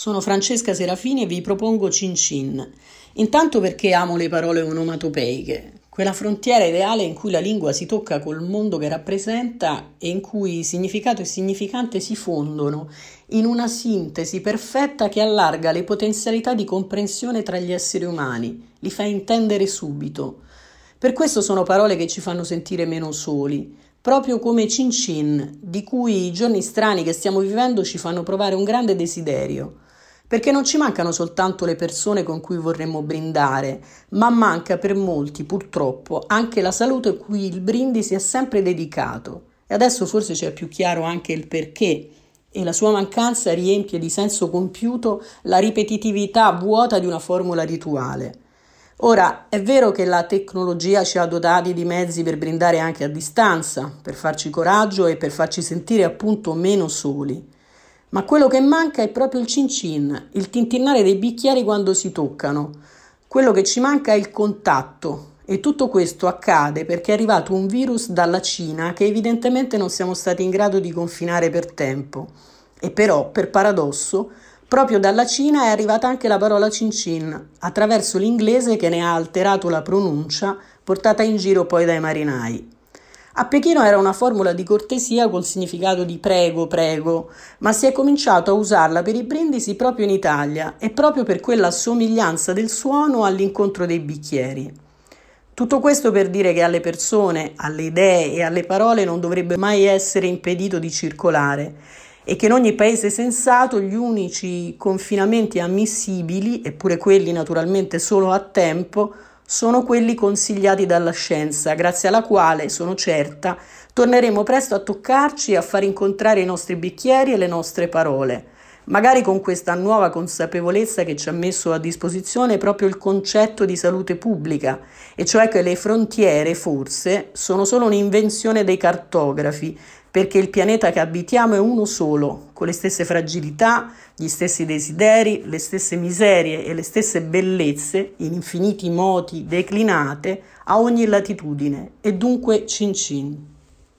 Sono Francesca Serafini e vi propongo Cin Cin. Intanto perché amo le parole onomatopeiche, quella frontiera ideale in cui la lingua si tocca col mondo che rappresenta e in cui significato e significante si fondono in una sintesi perfetta che allarga le potenzialità di comprensione tra gli esseri umani, li fa intendere subito. Per questo sono parole che ci fanno sentire meno soli, proprio come Cin Cin, di cui i giorni strani che stiamo vivendo ci fanno provare un grande desiderio perché non ci mancano soltanto le persone con cui vorremmo brindare, ma manca per molti purtroppo anche la salute a cui il brindisi è sempre dedicato. E adesso forse c'è più chiaro anche il perché e la sua mancanza riempie di senso compiuto la ripetitività vuota di una formula rituale. Ora, è vero che la tecnologia ci ha dotati di mezzi per brindare anche a distanza, per farci coraggio e per farci sentire appunto meno soli. Ma quello che manca è proprio il cin cin, il tintinnare dei bicchieri quando si toccano. Quello che ci manca è il contatto. E tutto questo accade perché è arrivato un virus dalla Cina che evidentemente non siamo stati in grado di confinare per tempo. E però, per paradosso, proprio dalla Cina è arrivata anche la parola cin cin, attraverso l'inglese che ne ha alterato la pronuncia, portata in giro poi dai marinai. A Pechino era una formula di cortesia col significato di prego, prego, ma si è cominciato a usarla per i brindisi proprio in Italia e proprio per quella somiglianza del suono all'incontro dei bicchieri. Tutto questo per dire che alle persone, alle idee e alle parole non dovrebbe mai essere impedito di circolare e che in ogni paese sensato gli unici confinamenti ammissibili, eppure quelli naturalmente solo a tempo, sono quelli consigliati dalla scienza, grazie alla quale, sono certa, torneremo presto a toccarci e a far incontrare i nostri bicchieri e le nostre parole, magari con questa nuova consapevolezza che ci ha messo a disposizione proprio il concetto di salute pubblica, e cioè che le frontiere, forse, sono solo un'invenzione dei cartografi perché il pianeta che abitiamo è uno solo, con le stesse fragilità, gli stessi desideri, le stesse miserie e le stesse bellezze, in infiniti modi declinate, a ogni latitudine, e dunque cin cin.